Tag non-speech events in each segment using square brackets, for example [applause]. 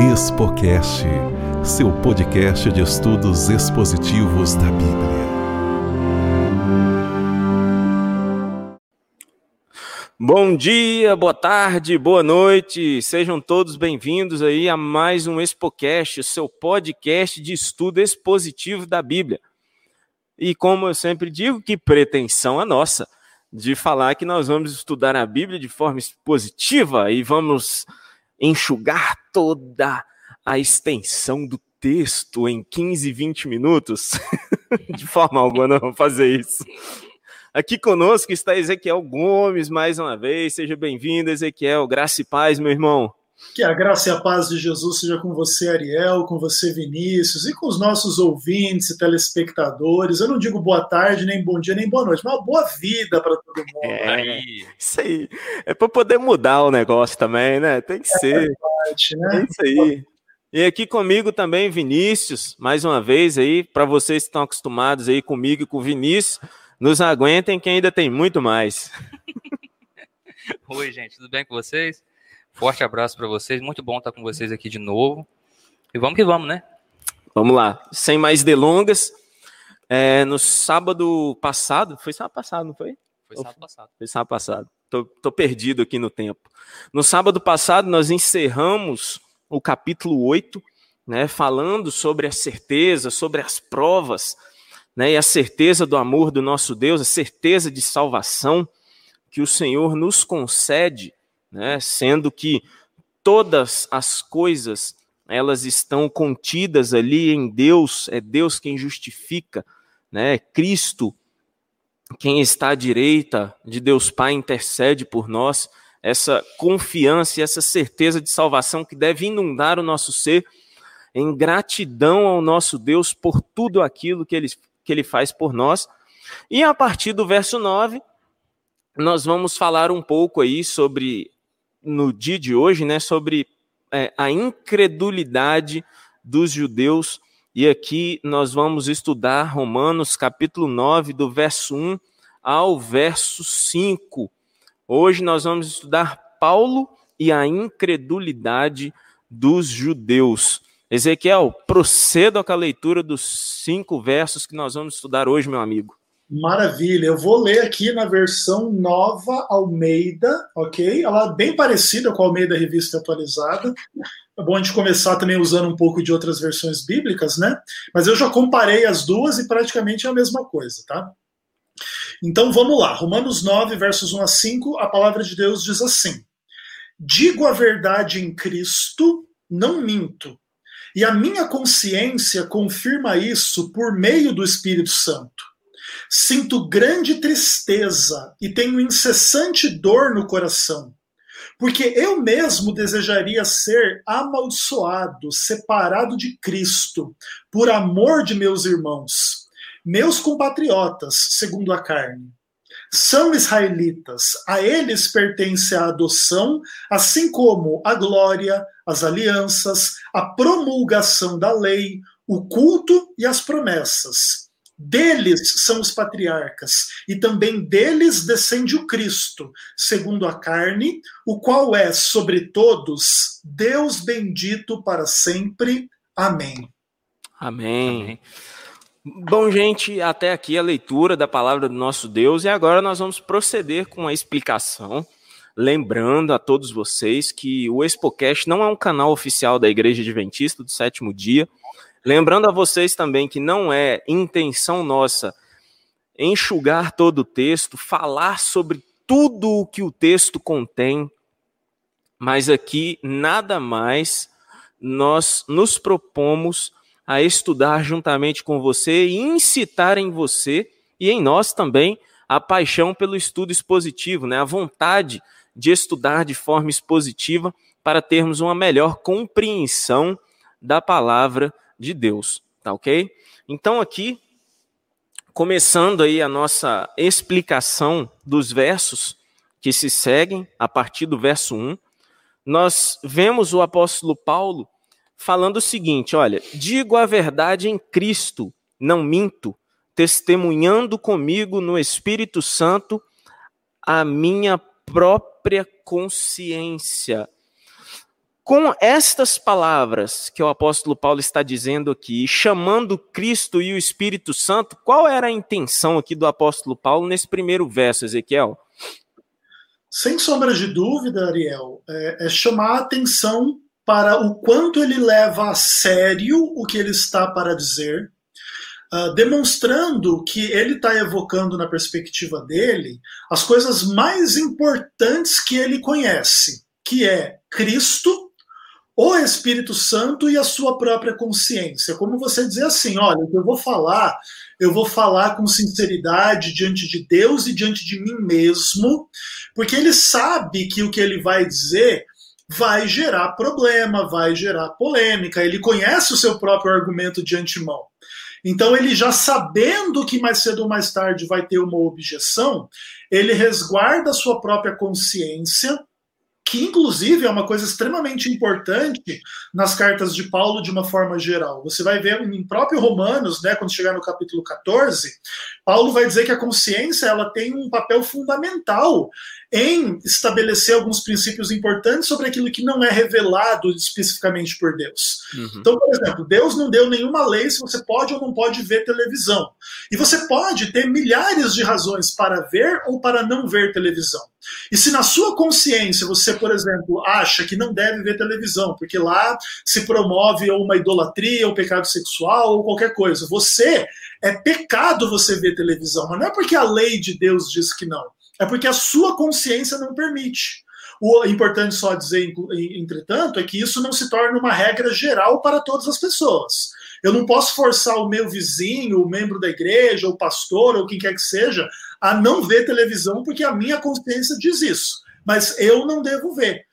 Expocast, seu podcast de estudos expositivos da Bíblia. Bom dia, boa tarde, boa noite. Sejam todos bem-vindos aí a mais um Expocast, seu podcast de estudo expositivo da Bíblia. E como eu sempre digo, que pretensão a nossa de falar que nós vamos estudar a Bíblia de forma expositiva e vamos enxugar toda a extensão do texto em 15, 20 minutos. [laughs] de forma alguma não vamos fazer isso. Aqui conosco está Ezequiel Gomes mais uma vez. Seja bem-vindo, Ezequiel. Graça e paz, meu irmão. Que a graça e a paz de Jesus seja com você, Ariel, com você, Vinícius, e com os nossos ouvintes e telespectadores. Eu não digo boa tarde, nem bom dia, nem boa noite, mas uma boa vida para todo mundo. É, isso aí. É para poder mudar o negócio também, né? Tem que é ser. Parte, né? É isso aí. E aqui comigo também, Vinícius, mais uma vez aí, para vocês que estão acostumados aí comigo e com o Vinícius, nos aguentem que ainda tem muito mais. [laughs] Oi, gente, tudo bem com vocês? Forte abraço para vocês, muito bom estar com vocês aqui de novo. E vamos que vamos, né? Vamos lá, sem mais delongas. É, no sábado passado, foi sábado passado, não foi? Foi sábado passado. Foi sábado passado. Tô, tô perdido aqui no tempo. No sábado passado, nós encerramos o capítulo 8, né, falando sobre a certeza, sobre as provas, né, e a certeza do amor do nosso Deus, a certeza de salvação que o Senhor nos concede né? sendo que todas as coisas elas estão contidas ali em Deus, é Deus quem justifica, né? Cristo, quem está à direita de Deus Pai, intercede por nós. Essa confiança e essa certeza de salvação que deve inundar o nosso ser em gratidão ao nosso Deus por tudo aquilo que ele, que ele faz por nós. E a partir do verso 9, nós vamos falar um pouco aí sobre no dia de hoje, né, sobre é, a incredulidade dos judeus. E aqui nós vamos estudar Romanos capítulo 9, do verso 1 ao verso 5. Hoje nós vamos estudar Paulo e a incredulidade dos judeus. Ezequiel, proceda com a leitura dos cinco versos que nós vamos estudar hoje, meu amigo. Maravilha, eu vou ler aqui na versão nova Almeida, ok? Ela é bem parecida com a Almeida Revista Atualizada. É bom a gente começar também usando um pouco de outras versões bíblicas, né? Mas eu já comparei as duas e praticamente é a mesma coisa, tá? Então vamos lá, Romanos 9, versos 1 a 5, a palavra de Deus diz assim: Digo a verdade em Cristo, não minto, e a minha consciência confirma isso por meio do Espírito Santo. Sinto grande tristeza e tenho incessante dor no coração, porque eu mesmo desejaria ser amaldiçoado, separado de Cristo, por amor de meus irmãos, meus compatriotas, segundo a carne. São israelitas, a eles pertence a adoção, assim como a glória, as alianças, a promulgação da lei, o culto e as promessas deles são os patriarcas, e também deles descende o Cristo, segundo a carne, o qual é sobre todos Deus bendito para sempre. Amém. Amém. Amém. Bom, gente, até aqui a leitura da palavra do nosso Deus, e agora nós vamos proceder com a explicação. Lembrando a todos vocês que o Expocast não é um canal oficial da Igreja Adventista do Sétimo Dia, Lembrando a vocês também que não é intenção nossa enxugar todo o texto, falar sobre tudo o que o texto contém, mas aqui nada mais nós nos propomos a estudar juntamente com você e incitar em você e em nós também a paixão pelo estudo expositivo, né? a vontade de estudar de forma expositiva para termos uma melhor compreensão da palavra de Deus, tá ok? Então aqui, começando aí a nossa explicação dos versos que se seguem a partir do verso 1, nós vemos o apóstolo Paulo falando o seguinte: olha, digo a verdade em Cristo, não minto, testemunhando comigo no Espírito Santo a minha própria consciência. Com estas palavras que o apóstolo Paulo está dizendo aqui, chamando Cristo e o Espírito Santo, qual era a intenção aqui do apóstolo Paulo nesse primeiro verso, Ezequiel? Sem sombra de dúvida, Ariel, é, é chamar a atenção para o quanto ele leva a sério o que ele está para dizer, uh, demonstrando que ele está evocando na perspectiva dele as coisas mais importantes que ele conhece, que é Cristo o Espírito Santo e a sua própria consciência. Como você dizer assim, olha, eu vou falar, eu vou falar com sinceridade diante de Deus e diante de mim mesmo, porque ele sabe que o que ele vai dizer vai gerar problema, vai gerar polêmica, ele conhece o seu próprio argumento de antemão. Então, ele já sabendo que mais cedo ou mais tarde vai ter uma objeção, ele resguarda a sua própria consciência que inclusive é uma coisa extremamente importante nas cartas de Paulo de uma forma geral. Você vai ver em próprio Romanos, né, quando chegar no capítulo 14, Paulo vai dizer que a consciência ela tem um papel fundamental em estabelecer alguns princípios importantes sobre aquilo que não é revelado especificamente por Deus. Uhum. Então, por exemplo, Deus não deu nenhuma lei se você pode ou não pode ver televisão. E você pode ter milhares de razões para ver ou para não ver televisão. E se na sua consciência você, por exemplo, acha que não deve ver televisão, porque lá se promove ou uma idolatria, ou pecado sexual, ou qualquer coisa, você é pecado você ver televisão, mas não é porque a lei de Deus diz que não. É porque a sua consciência não permite. O importante só dizer, entretanto, é que isso não se torna uma regra geral para todas as pessoas. Eu não posso forçar o meu vizinho, o membro da igreja, o pastor, ou quem quer que seja, a não ver televisão, porque a minha consciência diz isso. Mas eu não devo ver.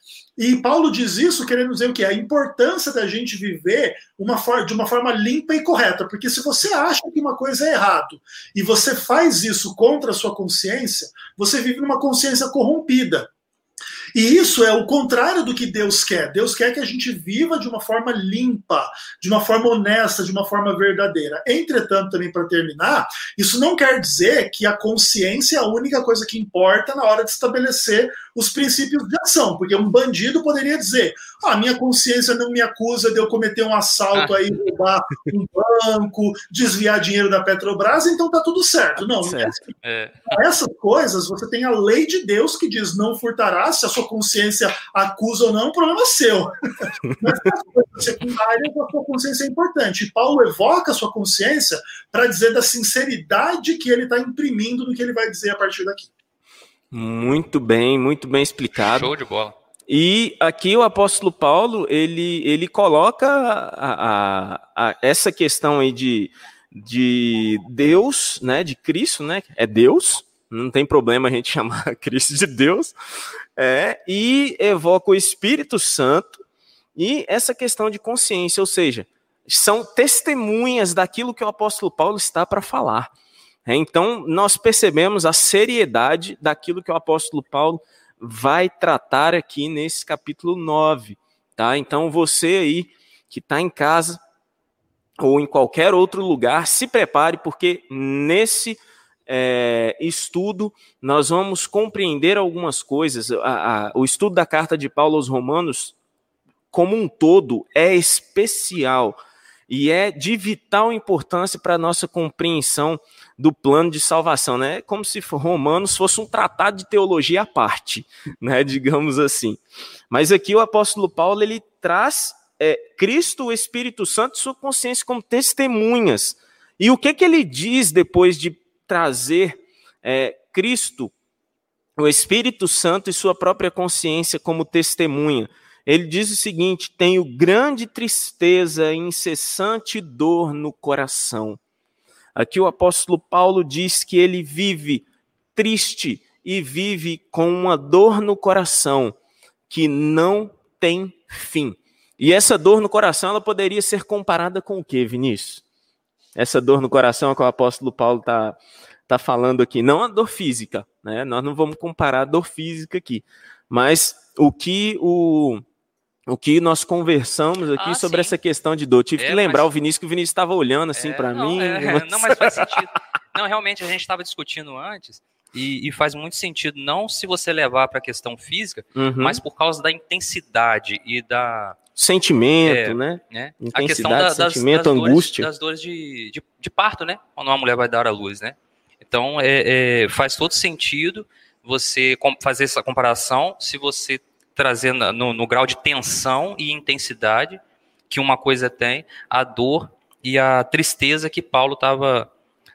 E Paulo diz isso querendo dizer o que? A importância da gente viver uma de uma forma limpa e correta. Porque se você acha que uma coisa é errado e você faz isso contra a sua consciência, você vive numa consciência corrompida. E isso é o contrário do que Deus quer. Deus quer que a gente viva de uma forma limpa, de uma forma honesta, de uma forma verdadeira. Entretanto, também para terminar, isso não quer dizer que a consciência é a única coisa que importa na hora de estabelecer os princípios de ação, porque um bandido poderia dizer: ah, minha consciência não me acusa de eu cometer um assalto aí, roubar um banco, desviar dinheiro da Petrobras, então tá tudo certo. Não, certo. É. essas coisas você tem a lei de Deus que diz não furtará, se a sua consciência acusa ou não, o problema é seu. [laughs] Mas as coisas secundárias, a sua consciência é importante. E Paulo evoca a sua consciência para dizer da sinceridade que ele está imprimindo no que ele vai dizer a partir daqui. Muito bem, muito bem explicado. Show de bola. E aqui o apóstolo Paulo, ele, ele coloca a, a, a, essa questão aí de, de Deus, né, de Cristo, né, é Deus, não tem problema a gente [laughs] chamar Cristo de Deus, é, e evoca o Espírito Santo e essa questão de consciência, ou seja, são testemunhas daquilo que o apóstolo Paulo está para falar. É, então, nós percebemos a seriedade daquilo que o apóstolo Paulo vai tratar aqui nesse capítulo 9. Tá? Então, você aí que está em casa ou em qualquer outro lugar, se prepare, porque nesse é, estudo nós vamos compreender algumas coisas. A, a, o estudo da carta de Paulo aos Romanos, como um todo, é especial e é de vital importância para a nossa compreensão do plano de salvação, né? Como se Romanos fosse um tratado de teologia à parte, [laughs] né? Digamos assim. Mas aqui o apóstolo Paulo ele traz é, Cristo, o Espírito Santo, sua consciência como testemunhas. E o que que ele diz depois de trazer é, Cristo, o Espírito Santo e sua própria consciência como testemunha? Ele diz o seguinte: tenho grande tristeza e incessante dor no coração. Aqui o apóstolo Paulo diz que ele vive triste e vive com uma dor no coração que não tem fim. E essa dor no coração ela poderia ser comparada com o que, Vinícius? Essa dor no coração que o apóstolo Paulo está tá falando aqui, não a dor física, né? Nós não vamos comparar a dor física aqui, mas o que o o que nós conversamos aqui ah, sobre sim. essa questão de dor. Tive é, que lembrar mas... o Vinícius que o Vinícius estava olhando assim é, para mim. É, mas... Não, mas faz sentido. Não, realmente a gente estava discutindo antes E, e, faz muito sentido, não se você levar para a questão física, Uhum. mas por causa da intensidade e da. Sentimento, É, né? Né, Intensidade, sentimento, dores, angústia. das dores de, de, de parto, né? Quando uma mulher vai dar à luz, né? Então, é, é, faz todo sentido você fazer essa comparação se você trazer na- no, no grau de tensão e intensidade que uma coisa tem, a dor e a tristeza que Paulo estava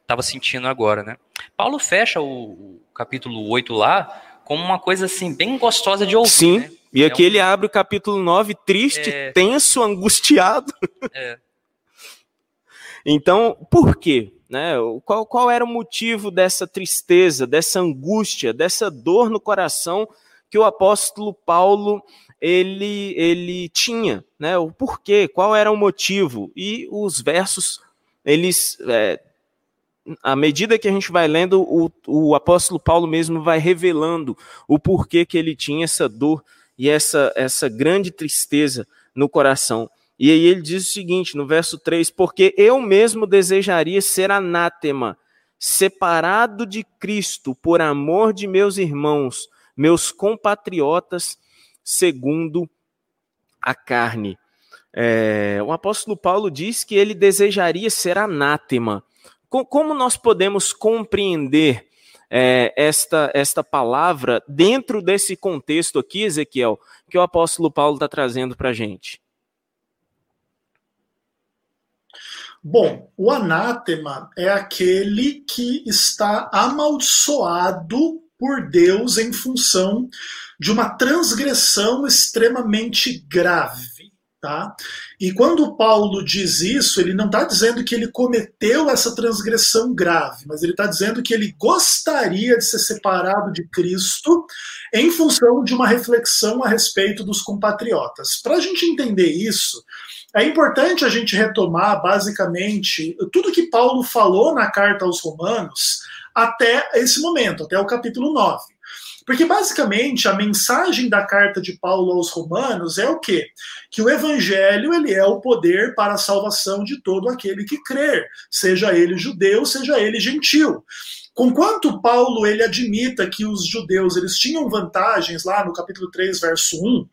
tava sentindo agora, né? Paulo fecha o, o capítulo 8 lá como uma coisa assim bem gostosa de ouvir, Sim. né? E É aqui um- ele abre o capítulo 9, triste, É. tenso, angustiado. É. [laughs] Então, por quê? Né? Qual, qual era o motivo dessa tristeza, dessa angústia, dessa dor no coração que o apóstolo Paulo ele, ele tinha? Né? O porquê? Qual era o motivo? E os versos, eles, é, à medida que a gente vai lendo, o, o apóstolo Paulo mesmo vai revelando o porquê que ele tinha essa dor e essa, essa grande tristeza no coração. E aí ele diz o seguinte, no verso 3: Porque eu mesmo desejaria ser anátema, separado de Cristo, por amor de meus irmãos, meus compatriotas, segundo a carne. É, o apóstolo Paulo diz que ele desejaria ser anátema. Co- Como nós podemos compreender é, esta, esta palavra dentro desse contexto aqui, Ezequiel, que o apóstolo Paulo está trazendo para a gente? Bom, o anátema é aquele que está amaldiçoado por Deus em função de uma transgressão extremamente grave. Tá? E quando Paulo diz isso, ele não está dizendo que ele cometeu essa transgressão grave, mas ele está dizendo que ele gostaria de ser separado de Cristo em função de uma reflexão a respeito dos compatriotas. Para a gente entender isso, é importante a gente retomar, basicamente, tudo que Paulo falou na carta aos Romanos até esse momento, até o capítulo 9. Porque, basicamente, a mensagem da carta de Paulo aos Romanos é o quê? Que o evangelho ele é o poder para a salvação de todo aquele que crer, seja ele judeu, seja ele gentil. Conquanto Paulo ele admita que os judeus eles tinham vantagens lá no capítulo 3, verso 1,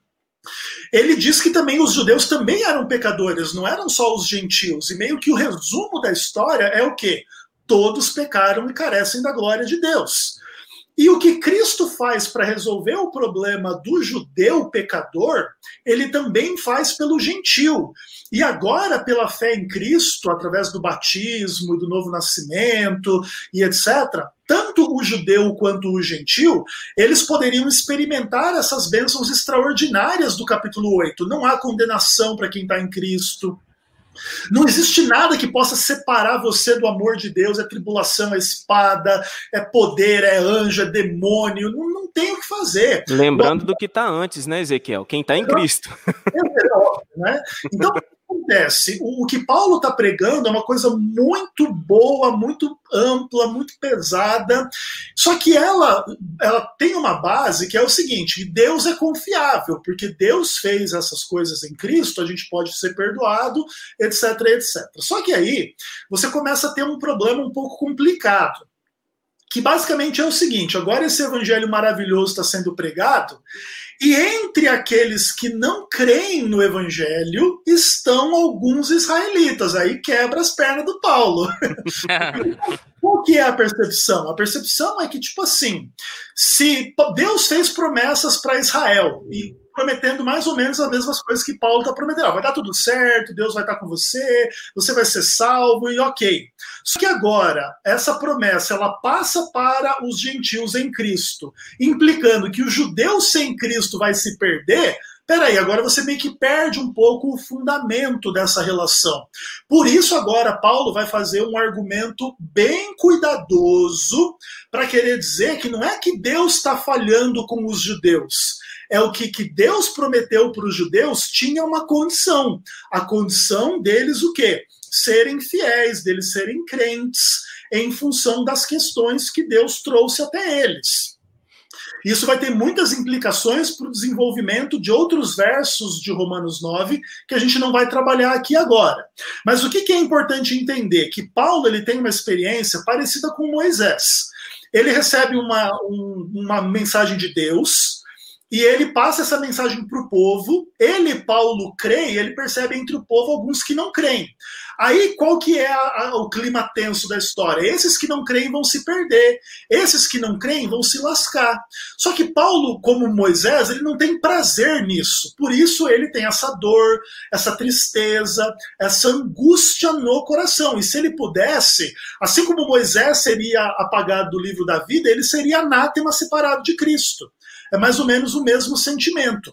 ele diz que também os judeus também eram pecadores, não eram só os gentios. E meio que o resumo da história é o quê? Todos pecaram e carecem da glória de Deus. E o que Cristo faz para resolver o problema do judeu pecador, ele também faz pelo gentil. E agora, pela fé em Cristo, através do batismo e do novo nascimento e etc., tanto o judeu quanto o gentil, eles poderiam experimentar essas bênçãos extraordinárias do capítulo 8. Não há condenação para quem está em Cristo. Não existe nada que possa separar você do amor de Deus. É tribulação, é espada, é poder, é anjo, é demônio. Não, não tem o que fazer. Lembrando do que está antes, né, Ezequiel? Quem está em Cristo. É óbvio, né? Então, acontece? O, o que Paulo está pregando é uma coisa muito boa, muito ampla, muito pesada. Só que ela, ela tem uma base que é o seguinte: Deus é confiável, porque Deus fez essas coisas em Cristo, a gente pode ser perdoado, etc, etc. Só que aí você começa a ter um problema um pouco complicado. Que basicamente é o seguinte: agora esse evangelho maravilhoso está sendo pregado, e entre aqueles que não creem no evangelho estão alguns israelitas. Aí quebra as pernas do Paulo. [laughs] Qual que é a percepção? A percepção é que, tipo assim, se Deus fez promessas para Israel e prometendo mais ou menos as mesmas coisas que Paulo está prometendo. Vai dar tudo certo, Deus vai estar com você, você vai ser salvo e ok. Só que agora, essa promessa, ela passa para os gentios em Cristo, implicando que o judeu sem Cristo vai se perder, Peraí, agora você meio que perde um pouco o fundamento dessa relação. Por isso, agora, Paulo vai fazer um argumento bem cuidadoso para querer dizer que não é que Deus está falhando com os judeus. É o que, que Deus prometeu para os judeus tinha uma condição. A condição deles o quê? Serem fiéis, deles serem crentes, em função das questões que Deus trouxe até eles. Isso vai ter muitas implicações para o desenvolvimento de outros versos de Romanos 9, que a gente não vai trabalhar aqui agora. Mas o que, é importante entender? Que Paulo ele tem uma experiência parecida com Moisés. ele recebe uma, um, uma mensagem de Deus e ele passa essa mensagem para o povo. Ele, Paulo, crê e ele percebe entre o povo alguns que não creem. Aí qual que é a, a, o clima tenso da história? Esses que não creem vão se perder, esses que não creem vão se lascar. Só que Paulo, como Moisés, ele não tem prazer nisso. Por isso ele tem essa dor, essa tristeza, essa angústia no coração. E se ele pudesse, assim como Moisés seria apagado do livro da vida, ele seria anátema separado de Cristo. É mais ou menos o mesmo sentimento.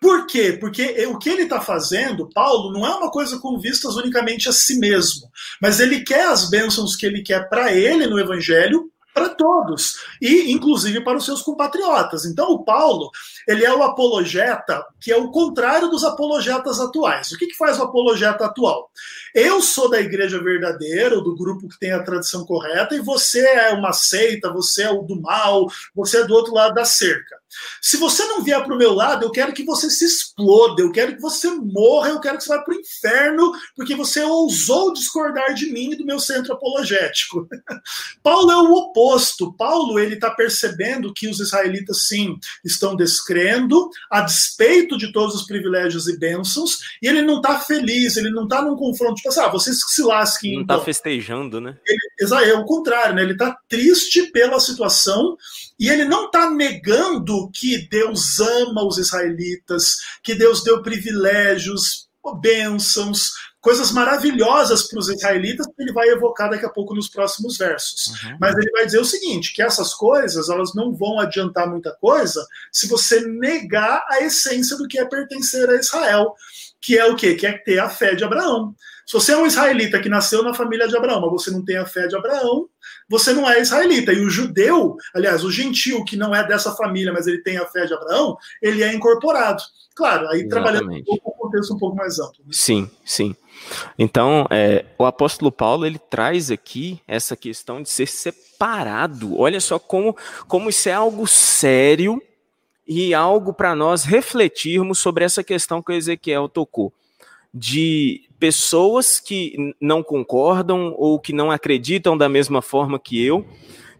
Por quê? Porque o que ele está fazendo, Paulo, não é uma coisa com vistas unicamente a si mesmo, mas ele quer as bênçãos que ele quer para ele no Evangelho para todos e inclusive para os seus compatriotas. Então o Paulo, ele é o apologeta que é o contrário dos apologetas atuais. O que, que faz o apologeta atual? Eu sou da igreja verdadeira, do grupo que tem a tradição correta, e você é uma seita, você é o do mal, você é do outro lado da cerca. Se você não vier para o meu lado, eu quero que você se exploda, eu quero que você morra, eu quero que você vá para o inferno, porque você ousou discordar de mim e do meu centro apologético. [laughs] Paulo é o oposto. Paulo ele está percebendo que os israelitas sim estão descrendo, a despeito de todos os privilégios e bênçãos, e ele não está feliz, ele não está num confronto tipo assim, ah, vocês que se lasquem. Não está então. festejando, né? Ele, é o contrário, né? Ele está triste pela situação e ele não está negando que Deus ama os israelitas, que Deus deu privilégios, bênçãos, coisas maravilhosas para os israelitas, que ele vai evocar daqui a pouco nos próximos versos. Uhum. Mas ele vai dizer o seguinte, que essas coisas, elas não vão adiantar muita coisa se você negar a essência do que é pertencer a Israel, que é o quê? Que é ter a fé de Abraão. Se você é um israelita que nasceu na família de Abraão, mas você não tem a fé de Abraão, você não é israelita. E o judeu, aliás, o gentil que não é dessa família, mas ele tem a fé de Abraão, ele é incorporado. Claro, aí Exatamente. trabalhando um pouco, um contexto um pouco mais amplo. Né? Sim, sim. Então, é, o apóstolo Paulo ele traz aqui essa questão de ser separado. Olha só como, como isso é algo sério e algo para nós refletirmos sobre essa questão que o Ezequiel tocou de pessoas que não concordam ou que não acreditam da mesma forma que eu.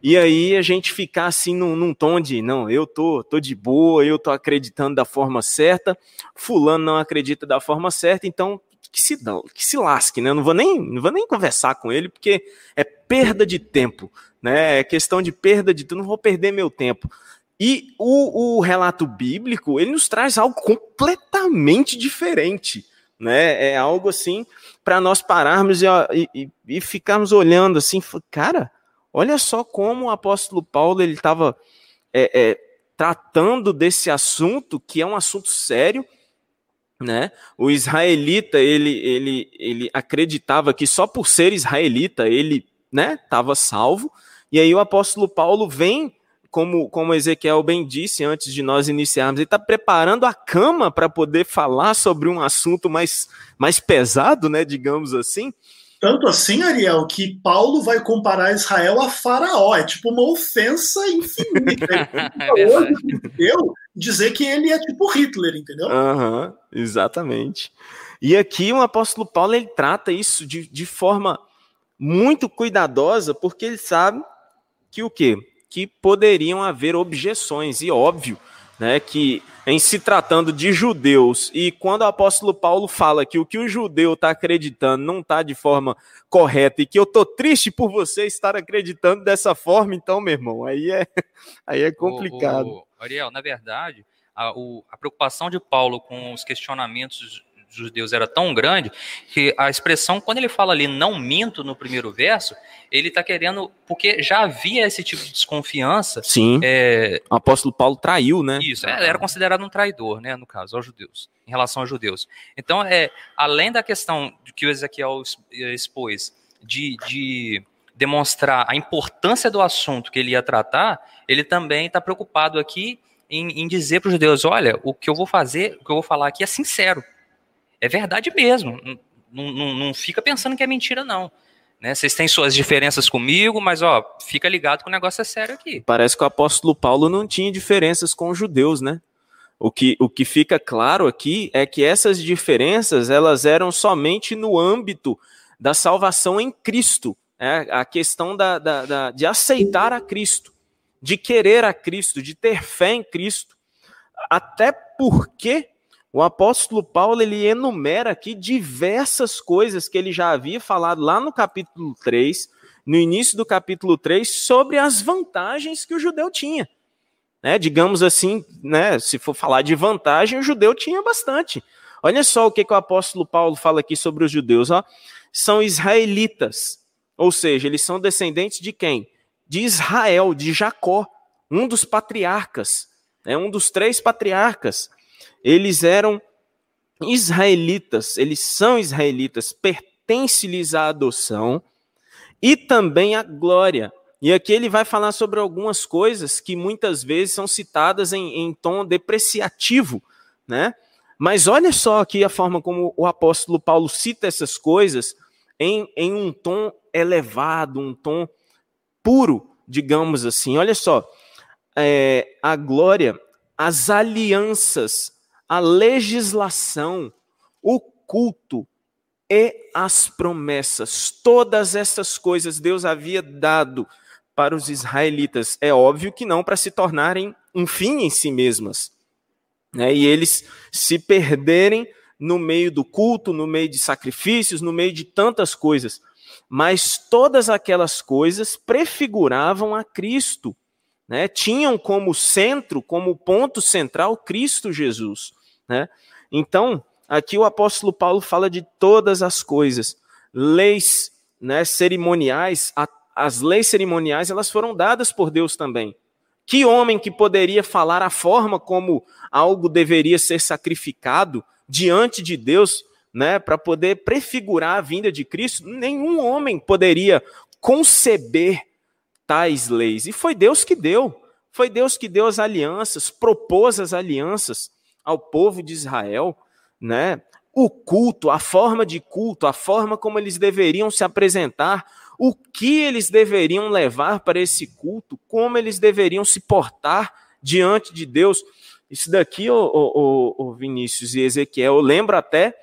E aí a gente ficar assim num, num, tom de não, eu tô, tô de boa, eu tô acreditando da forma certa, fulano não acredita da forma certa, então que se que se lasque, né? Eu não vou nem, não vou nem conversar com ele porque é perda de tempo, né? É questão de perda de tempo, não vou perder meu tempo. E o, o relato bíblico, ele nos traz algo completamente diferente né? É algo assim para nós pararmos e, e, e, ficarmos olhando assim, cara, olha só como o apóstolo Paulo ele estava é, é, tratando desse assunto que é um assunto sério, né? O israelita ele ele ele acreditava que só por ser israelita ele, né, estava salvo. E aí o apóstolo Paulo vem como, como Ezequiel bem disse antes de nós iniciarmos, ele está preparando a cama para poder falar sobre um assunto mais, mais pesado, né, digamos assim. Tanto assim, Ariel, que Paulo vai comparar Israel a Faraó. É tipo uma ofensa infinita. [laughs] é hoje, eu dizer que ele é tipo Hitler, entendeu? Uhum, exatamente. E aqui o apóstolo Paulo ele trata isso de, de forma muito cuidadosa, porque ele sabe que o quê? Que poderiam haver objeções, e óbvio, né, que em se tratando de judeus, e quando o apóstolo Paulo fala que o que o judeu está acreditando não está de forma correta, e que eu estou triste por você estar acreditando dessa forma, então, meu irmão, aí é, [laughs] aí é complicado. O, o, Ariel, na verdade, a, o, a preocupação de Paulo com os questionamentos judeus era tão grande que a expressão, quando ele fala ali não minto no primeiro verso, ele está querendo, porque já havia esse tipo de desconfiança. Sim. É, o apóstolo Paulo traiu, né? Isso, é, era considerado um traidor, né, no caso, aos judeus, em relação aos judeus. Então, é, além da questão que o Ezequiel expôs de, de demonstrar a importância do assunto que ele ia tratar, ele também está preocupado aqui em, em dizer para os judeus: olha, o que eu vou fazer, o que eu vou falar aqui é sincero. É verdade mesmo. Não, não, não fica pensando que é mentira, não. Né? Vocês têm suas diferenças comigo, mas ó, fica ligado que o negócio é sério aqui. Parece que o apóstolo Paulo não tinha diferenças com os judeus, né? O que, o que fica claro aqui é que essas diferenças elas eram somente no âmbito da salvação em Cristo, é a questão da, da, da, de aceitar a Cristo, de querer a Cristo, de ter fé em Cristo. Até porque o apóstolo Paulo ele enumera aqui diversas coisas que ele já havia falado lá no capítulo 3, no início do capítulo 3, sobre as vantagens que o judeu tinha. Né, digamos assim, né, se for falar de vantagem, o judeu tinha bastante. Olha só o que, que o apóstolo Paulo fala aqui sobre os judeus. Ó. São israelitas, ou seja, eles são descendentes de quem? De Israel, de Jacó, um dos patriarcas, é um dos três patriarcas. Eles eram israelitas, eles são israelitas, pertence-lhes a adoção e também a glória. E aqui ele vai falar sobre algumas coisas que muitas vezes são citadas em, em tom depreciativo, né? Mas olha só aqui a forma como o apóstolo Paulo cita essas coisas em, em um tom elevado, um tom puro, digamos assim. Olha só, é, a glória, as alianças, a legislação, o culto e as promessas, todas essas coisas Deus havia dado para os israelitas. É óbvio que não para se tornarem um fim em si mesmas. Né? E eles se perderem no meio do culto, no meio de sacrifícios, no meio de tantas coisas. Mas todas aquelas coisas prefiguravam a Cristo, né? tinham como centro, como ponto central, Cristo Jesus. Né? Então, aqui o apóstolo Paulo fala de todas as coisas, leis né, cerimoniais, a, as leis cerimoniais elas foram dadas por Deus também. Que homem que poderia falar a forma como algo deveria ser sacrificado diante de Deus, né, para poder prefigurar a vinda de Cristo? Nenhum homem poderia conceber tais leis. E foi Deus que deu. Foi Deus que deu as alianças, propôs as alianças ao povo de Israel, né? O culto, a forma de culto, a forma como eles deveriam se apresentar, o que eles deveriam levar para esse culto, como eles deveriam se portar diante de Deus. Isso daqui, o, Vinícius e Ezequiel, eu lembro até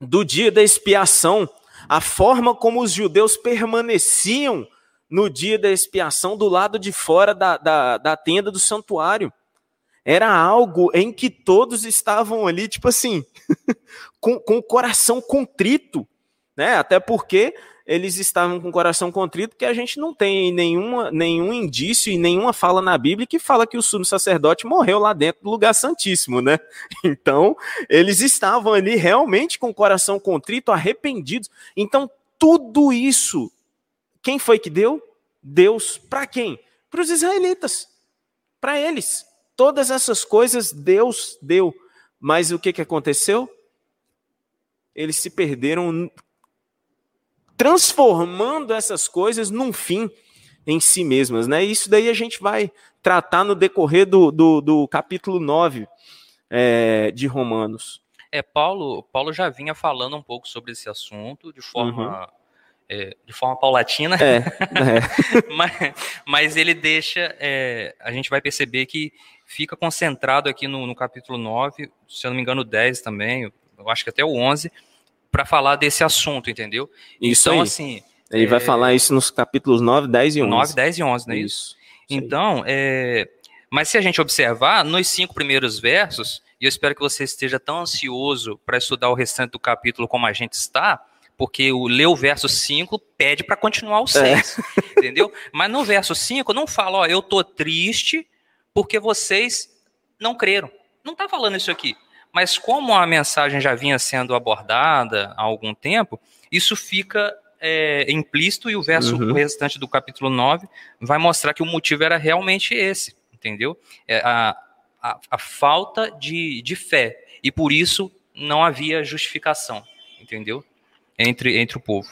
do dia da expiação, a forma como os judeus permaneciam no dia da expiação do lado de fora da, da, da tenda do santuário. Era algo em que todos estavam ali, tipo assim, [laughs] com, com o coração contrito, né? Até porque eles estavam com o coração contrito, que a gente não tem nenhuma, nenhum indício e nenhuma fala na Bíblia que fala que o sumo sacerdote morreu lá dentro do lugar santíssimo, né? [laughs] Então, eles estavam ali realmente com o coração contrito, arrependidos. Então, tudo isso, quem foi que deu? Deus. Para quem? Para os israelitas. Para eles. Todas essas coisas Deus deu. Mas o que, que aconteceu? Eles se perderam transformando essas coisas num fim em si mesmas. Né? Isso daí a gente vai tratar no decorrer do, do, do capítulo 9 é, de Romanos. É, Paulo, Paulo já vinha falando um pouco sobre esse assunto de forma, uhum. É, de forma paulatina, é, é. [laughs] mas, mas, ele deixa, é, a gente vai perceber que fica concentrado aqui no, no capítulo 9, se eu não me engano 10 também, eu acho que até o 11, para falar desse assunto, entendeu? Isso então, aí. assim. Ele é... vai falar isso nos capítulos 9, 10 e 11. 9, 10 e 11, não é isso? isso? Então, é... mas se a gente observar, nos cinco primeiros versos, e eu espero que você esteja tão ansioso para estudar o restante do capítulo como a gente está, porque o ler o verso 5 pede para continuar o 6, é. entendeu? Mas no verso 5 não fala, ó, eu tô triste porque vocês não creram. Não está falando isso aqui. Mas como a mensagem já vinha sendo abordada há algum tempo, isso fica é, implícito e o verso uhum. restante do capítulo 9 vai mostrar que o motivo era realmente esse, entendeu? É a, a, a falta de, de fé. E por isso não havia justificação, entendeu? Entre, entre o povo.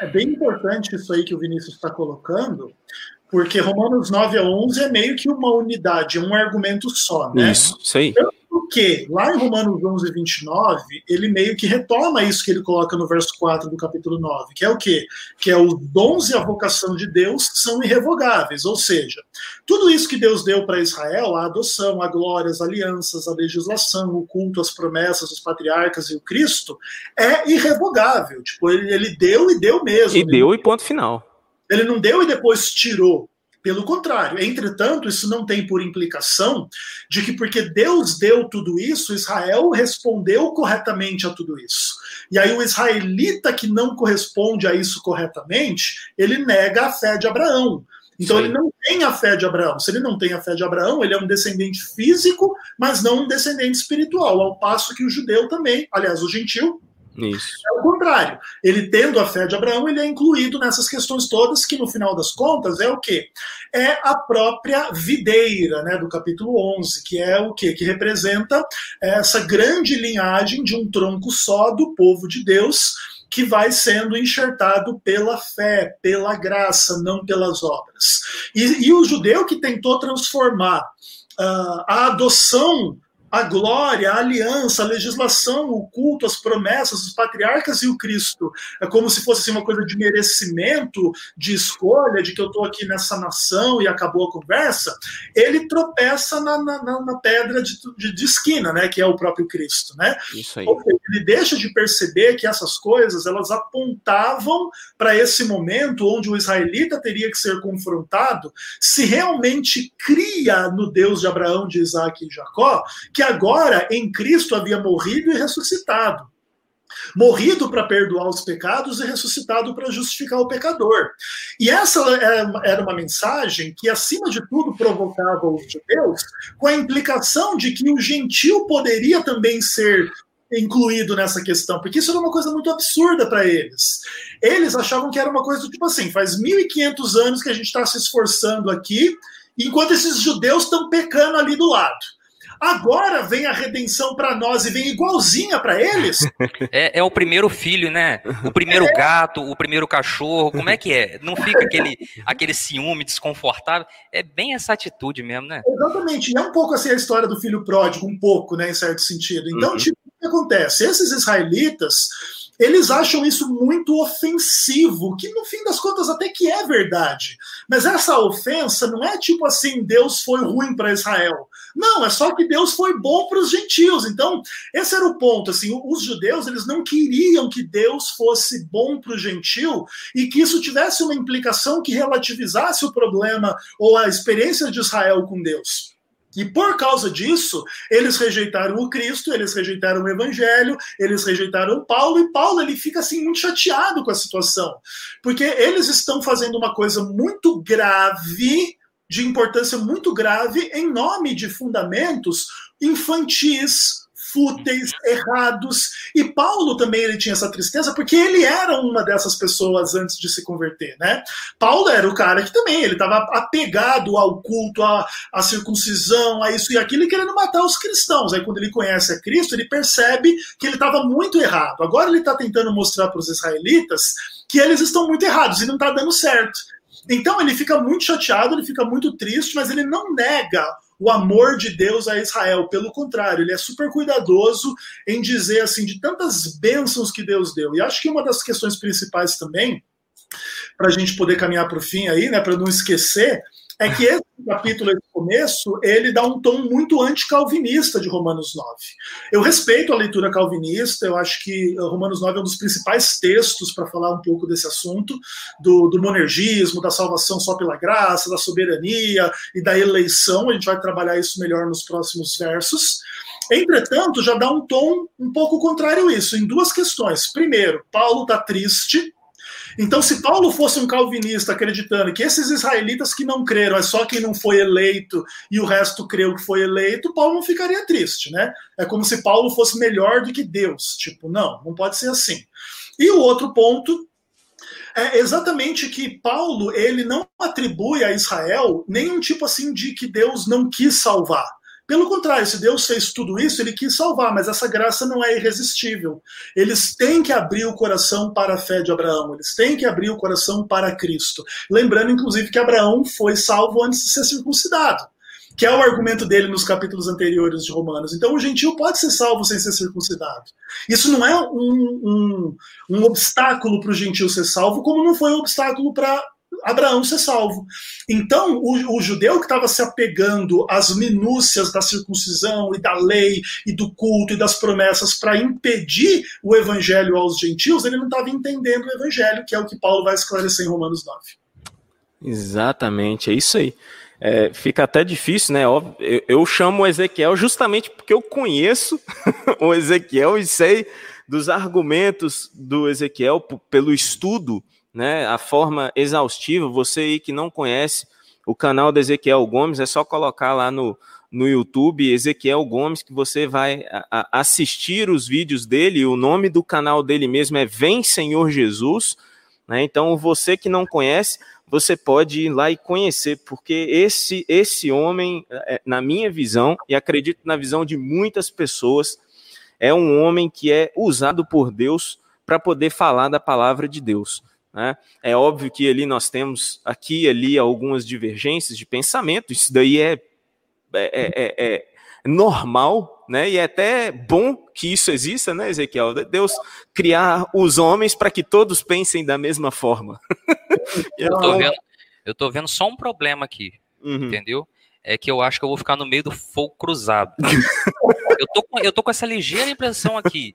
É bem importante isso aí que o Vinícius está colocando, porque Romanos 9 a 11 é meio que uma unidade, um argumento só, né? Isso, isso aí. Tanto que lá em Romanos 11, 29, ele meio que retoma isso que ele coloca no verso 4 do capítulo 9, que é o quê? Que é os dons e a vocação de Deus são irrevogáveis, ou seja, tudo isso que Deus deu para Israel, a adoção, a glória, as alianças, a legislação, o culto, as promessas, os patriarcas e o Cristo, é irrevogável. Tipo, ele, ele deu e deu mesmo. E deu e ponto final. Ele não deu e depois tirou. Pelo contrário, entretanto, isso não tem por implicação de que porque Deus deu tudo isso, Israel respondeu corretamente a tudo isso. E aí o israelita que não corresponde a isso corretamente, ele nega a fé de Abraão. Então Sim. ele não tem a fé de Abraão. Se ele não tem a fé de Abraão, ele é um descendente físico, mas não um descendente espiritual, ao passo que o judeu também, aliás, o gentil isso. É o contrário. Ele tendo a fé de Abraão, ele é incluído nessas questões todas, que no final das contas é o quê? É a própria videira, né, do capítulo 11, que é o quê? Que representa essa grande linhagem de um tronco só do povo de Deus, que vai sendo enxertado pela fé, pela graça, não pelas obras. E, e o judeu que tentou transformar uh, a adoção a glória, a aliança, a legislação, o culto, as promessas, os patriarcas e o Cristo. É como se fosse assim, uma coisa de merecimento, de escolha, de que eu estou aqui nessa nação e acabou a conversa. Ele tropeça na, na, na pedra de, de, de, esquina, né, que é o próprio Cristo. Né? Isso aí. Ele deixa de perceber que essas coisas elas apontavam para esse momento onde o israelita teria que ser confrontado se realmente cria no Deus de Abraão, de Isaac e Jacó que agora em Cristo havia morrido e ressuscitado. Morrido para perdoar os pecados e ressuscitado para justificar o pecador. E essa era uma mensagem que, acima de tudo, provocava os judeus, com a implicação de que o gentil poderia também ser incluído nessa questão, porque isso era uma coisa muito absurda para eles. Eles achavam que era uma coisa tipo assim: faz 1.500 anos que a gente está se esforçando aqui, enquanto esses judeus estão pecando ali do lado. Agora vem a redenção para nós e vem igualzinha para eles. [laughs] É, é, o primeiro filho, né? O primeiro é. gato, o primeiro cachorro. Como é que é? Não fica aquele, [laughs] aquele ciúme desconfortável? É bem essa atitude mesmo, né? Exatamente. E é um pouco assim a história do filho pródigo, um pouco, né, em certo sentido. Então, uhum. tipo, o que acontece? Esses israelitas eles acham isso muito ofensivo, que no fim das contas até que é verdade. Mas essa ofensa não é tipo assim, Deus foi ruim para Israel. Não, é só que Deus foi bom para os gentios. Então, esse era o ponto. Assim, os judeus eles não queriam que Deus fosse bom para o gentil e que isso tivesse uma implicação que relativizasse o problema ou a experiência de Israel com Deus. E por causa disso, eles rejeitaram o Cristo, eles rejeitaram o Evangelho, eles rejeitaram Paulo, e Paulo ele fica assim muito chateado com a situação, porque eles estão fazendo uma coisa muito grave, de importância muito grave, em nome de fundamentos infantis, fúteis, errados. E Paulo também ele tinha essa tristeza porque ele era uma dessas pessoas antes de se converter, né? Paulo era o cara que também ele estava apegado ao culto, à, à circuncisão, a isso e aquilo e querendo matar os cristãos. Aí quando ele conhece a Cristo, ele percebe que ele estava muito errado. Agora ele está tentando mostrar para os israelitas que eles estão muito errados e não está dando certo. Então ele fica muito chateado, ele fica muito triste, mas ele não nega o amor de Deus a Israel. Pelo contrário, ele é super cuidadoso em dizer assim de tantas bênçãos que Deus deu. E acho que uma das questões principais também, para a gente poder caminhar para o fim aí, né, para não esquecer, é que esse capítulo, esse começo, ele dá um tom muito anticalvinista de Romanos 9. Eu respeito a leitura calvinista, eu acho que Romanos 9 é um dos principais textos para falar um pouco desse assunto, do, do monergismo, da salvação só pela graça, da soberania e da eleição. A gente vai trabalhar isso melhor nos próximos versos. Entretanto, já dá um tom um pouco contrário a isso, em duas questões. Primeiro, Paulo está triste então, se Paulo fosse um calvinista acreditando que esses israelitas que não creram é só quem não foi eleito e o resto creu que foi eleito, Paulo não ficaria triste, né? É como se Paulo fosse melhor do que Deus. Tipo, não, não pode ser assim. E o outro ponto é exatamente que Paulo ele não atribui a Israel nenhum tipo assim de que Deus não quis salvar. Pelo contrário, se Deus fez tudo isso, ele quis salvar, mas essa graça não é irresistível. Eles têm que abrir o coração para a fé de Abraão, eles têm que abrir o coração para Cristo. Lembrando, inclusive, que Abraão foi salvo antes de ser circuncidado. que é o argumento dele nos capítulos anteriores de Romanos. Então, o gentio pode ser salvo sem ser circuncidado. Isso não é um, um, um obstáculo para o gentio ser salvo, como não foi um obstáculo para Abraão ser salvo. Então, o, o judeu que estava se apegando às minúcias da circuncisão e da lei e do culto e das promessas para impedir o evangelho aos gentios, ele não estava entendendo o evangelho, que é o que Paulo vai esclarecer em Romanos 9. Exatamente, é isso aí. É, fica até difícil, né? Eu, eu chamo o Ezequiel justamente porque eu conheço [laughs] o Ezequiel e sei dos argumentos do Ezequiel pelo estudo né, a forma exaustiva. Você aí que não conhece o canal do Ezequiel Gomes, é só colocar lá no, no YouTube Ezequiel Gomes que você vai a, a assistir os vídeos dele. O nome do canal dele mesmo é Vem Senhor Jesus. Né? Então, você que não conhece, você pode ir lá e conhecer, porque esse, esse homem, é, na minha visão, e acredito na visão de muitas pessoas, é um homem que é usado por Deus para poder falar da palavra de Deus. Né? É óbvio que ali nós temos aqui e ali algumas divergências de pensamento, isso daí é, é, é, é normal, né? E é até bom que isso exista, né, Ezequiel? Deus criar os homens para que todos pensem da mesma forma. [laughs] eu, tô vendo, eu tô vendo só um problema aqui, uhum. entendeu? É que eu acho que eu vou ficar no meio do fogo cruzado. [laughs] eu, tô com, eu tô com essa ligeira impressão aqui.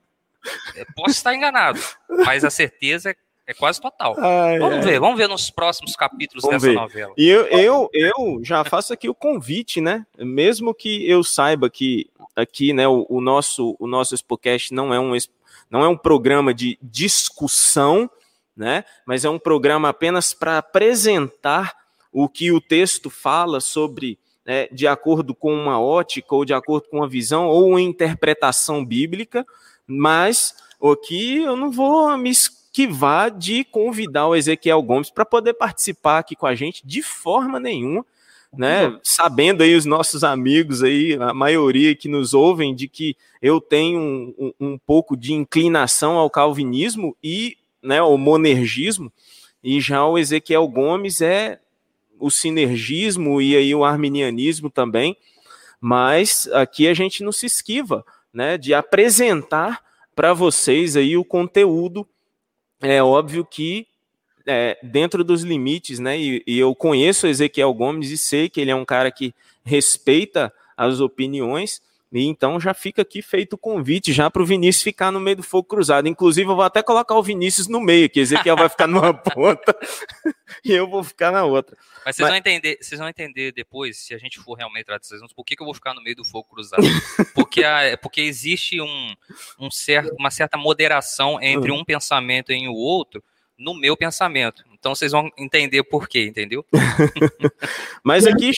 Posso estar enganado, mas a certeza é é quase total. Ai, vamos ai. ver, vamos ver nos próximos capítulos vamos dessa ver. novela. E eu, eu, eu já faço aqui o convite, né? Mesmo que eu saiba que aqui, né, o, o nosso o nosso Spocast não é um não é um programa de discussão, né? Mas é um programa apenas para apresentar o que o texto fala sobre né, de acordo com uma ótica ou de acordo com uma visão ou uma interpretação bíblica, mas aqui eu não vou me que vá de convidar o Ezequiel Gomes para poder participar aqui com a gente de forma nenhuma, né? Uhum. Sabendo aí os nossos amigos aí, a maioria que nos ouvem, de que eu tenho um, um, um pouco de inclinação ao calvinismo e né, ao monergismo, e já o Ezequiel Gomes é o sinergismo e aí o arminianismo também, mas aqui a gente não se esquiva, né, de apresentar para vocês aí o conteúdo é óbvio que é, dentro dos limites, né? E, e, eu conheço o Ezequiel Gomes e sei que ele é um cara que respeita as opiniões. E então já fica aqui feito o convite já para o Vinícius ficar no meio do fogo cruzado. Inclusive, eu vou até colocar o Vinícius no meio, que Ezequiel vai ficar numa [laughs] ponta e eu vou ficar na outra. Mas vocês, Mas... Vão entender, vocês vão entender depois, se a gente for realmente tratar desses por que, que eu vou ficar no meio do fogo cruzado. [laughs] Porque, a, porque existe um, um certo, uma certa moderação entre um pensamento e o outro no meu pensamento. Então vocês vão entender por quê, entendeu? [laughs] Mas aqui.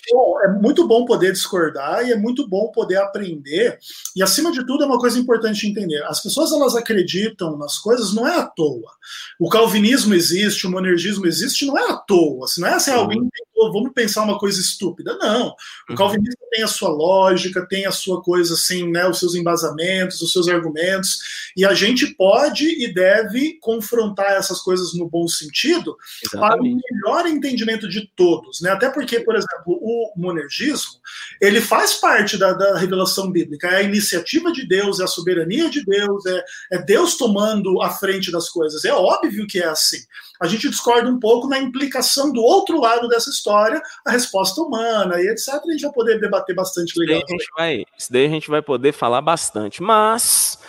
É muito bom poder discordar e é muito bom poder aprender. E acima de tudo, é uma coisa importante entender: as pessoas elas acreditam nas coisas não é à toa. O calvinismo existe, o monergismo existe, não é à toa. Se não é assim, uhum. alguém tentou, vamos pensar uma coisa estúpida. Não. O uhum. calvinismo tem a sua lógica, tem a sua coisa assim, né, os seus embasamentos, os seus argumentos, e a gente pode e deve confrontar essas coisas no bom sentido para o melhor entendimento de todos, né? Até porque, por exemplo, o monergismo ele faz parte da, da revelação bíblica, é a iniciativa de Deus, é a soberania de Deus, é, é Deus tomando a frente das coisas. É óbvio que é assim. A gente discorda um pouco na implicação do outro lado dessa história, a resposta humana e etc. A gente vai poder debater bastante legal. Isso daí a gente vai, isso daí a gente vai poder falar bastante. Mas,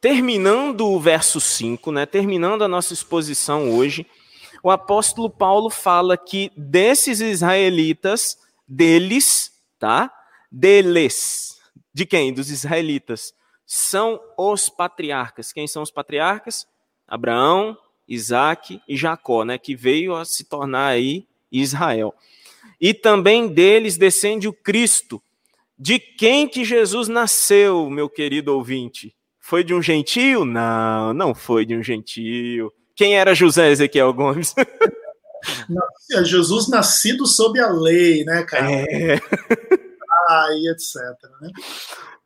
terminando o verso 5, né, terminando a nossa exposição hoje, o apóstolo Paulo fala que desses israelitas, deles, tá? Deles. De quem? Dos israelitas. São os patriarcas. Quem são os patriarcas? Abraão, Isaac e Jacó, né? Que veio a se tornar aí Israel. E também deles descende o Cristo. De quem que Jesus nasceu, meu querido ouvinte? Foi de um gentio? Não, não foi de um gentio. Quem era José Ezequiel Gomes? [laughs] Jesus nascido sob a lei, né, cara? É. Ah, e etc. Né?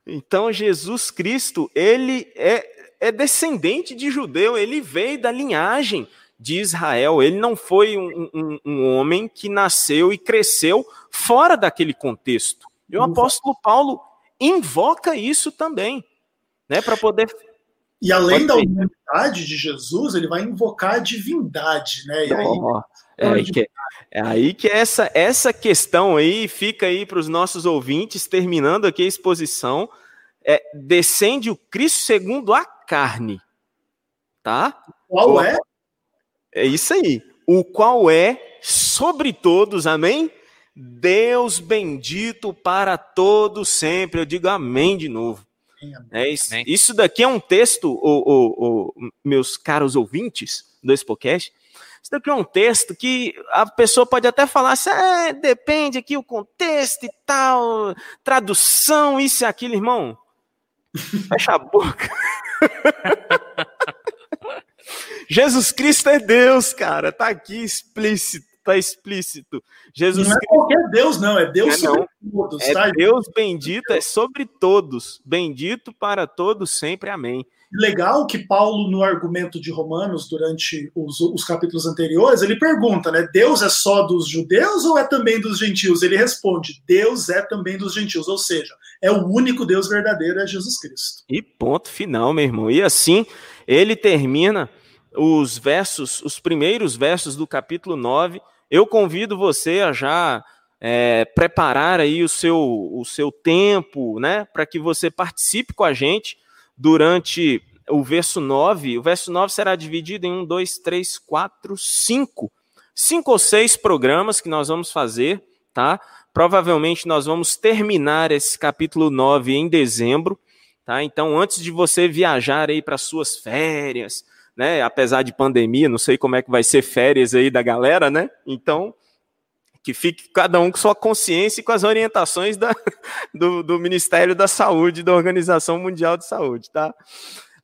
Então, Jesus Cristo, ele é, é descendente de judeu, ele veio da linhagem de Israel. Ele não foi um, um, um homem que nasceu e cresceu fora daquele contexto. E o apóstolo Paulo invoca isso também, né, para poder e além da humanidade de Jesus, ele vai invocar a divindade, né? E aí, oh, é, aí que, é aí que essa, essa questão aí fica aí para os nossos ouvintes, terminando aqui a exposição, é, descende o Cristo segundo a carne, tá? Qual é? É isso aí. O qual é sobre todos, amém? Deus bendito para todos sempre. Eu digo amém de novo. É isso, isso daqui é um texto, o, meus caros ouvintes do Expocast, isso daqui é um texto que a pessoa pode até falar assim, ah, depende aqui o contexto e tal, tradução, isso e aquilo, irmão. [laughs] Fecha a boca. [laughs] Jesus Cristo é Deus, cara. Tá aqui explícito, tá explícito. Jesus não é qualquer Deus, não, é Deus é, sobre não. todos. É tá? Deus bendito, é sobre todos. Bendito para todos sempre. Amém. Legal que Paulo, no argumento de Romanos, durante os, os capítulos anteriores, ele pergunta, né? Deus é só dos judeus ou é também dos gentios? Ele responde: Deus é também dos gentios, ou seja, é o único Deus verdadeiro, é Jesus Cristo. E ponto final, meu irmão. E assim ele termina os versos, os primeiros versos do capítulo 9. Eu convido você a já é, preparar aí o seu, o seu tempo, né, para que você participe com a gente durante o verso 9. O verso 9 será dividido em um, dois, três, quatro, cinco. Cinco ou seis programas que nós vamos fazer, tá? Provavelmente nós vamos terminar esse capítulo 9 em dezembro, tá? Então, antes de você viajar aí para suas férias, né? Apesar de pandemia, não sei como é que vai ser férias aí da galera, né? Então, que fique cada um com sua consciência e com as orientações da, [laughs] do, do Ministério da Saúde, da Organização Mundial de Saúde, tá?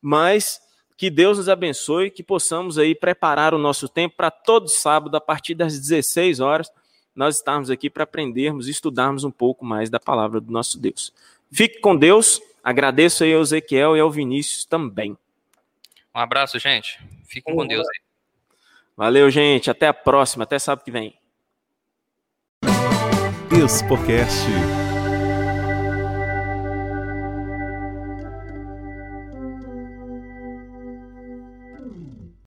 Mas que Deus nos abençoe, que possamos aí preparar o nosso tempo para todo sábado, a partir das 16 horas, nós estarmos aqui para aprendermos e estudarmos um pouco mais da palavra do nosso Deus. Fique com Deus, agradeço aí ao Ezequiel e ao Vinícius também. Um abraço, gente. Fiquem com Deus aí. Valeu, gente. Até a próxima. Até sábado que vem. Expocast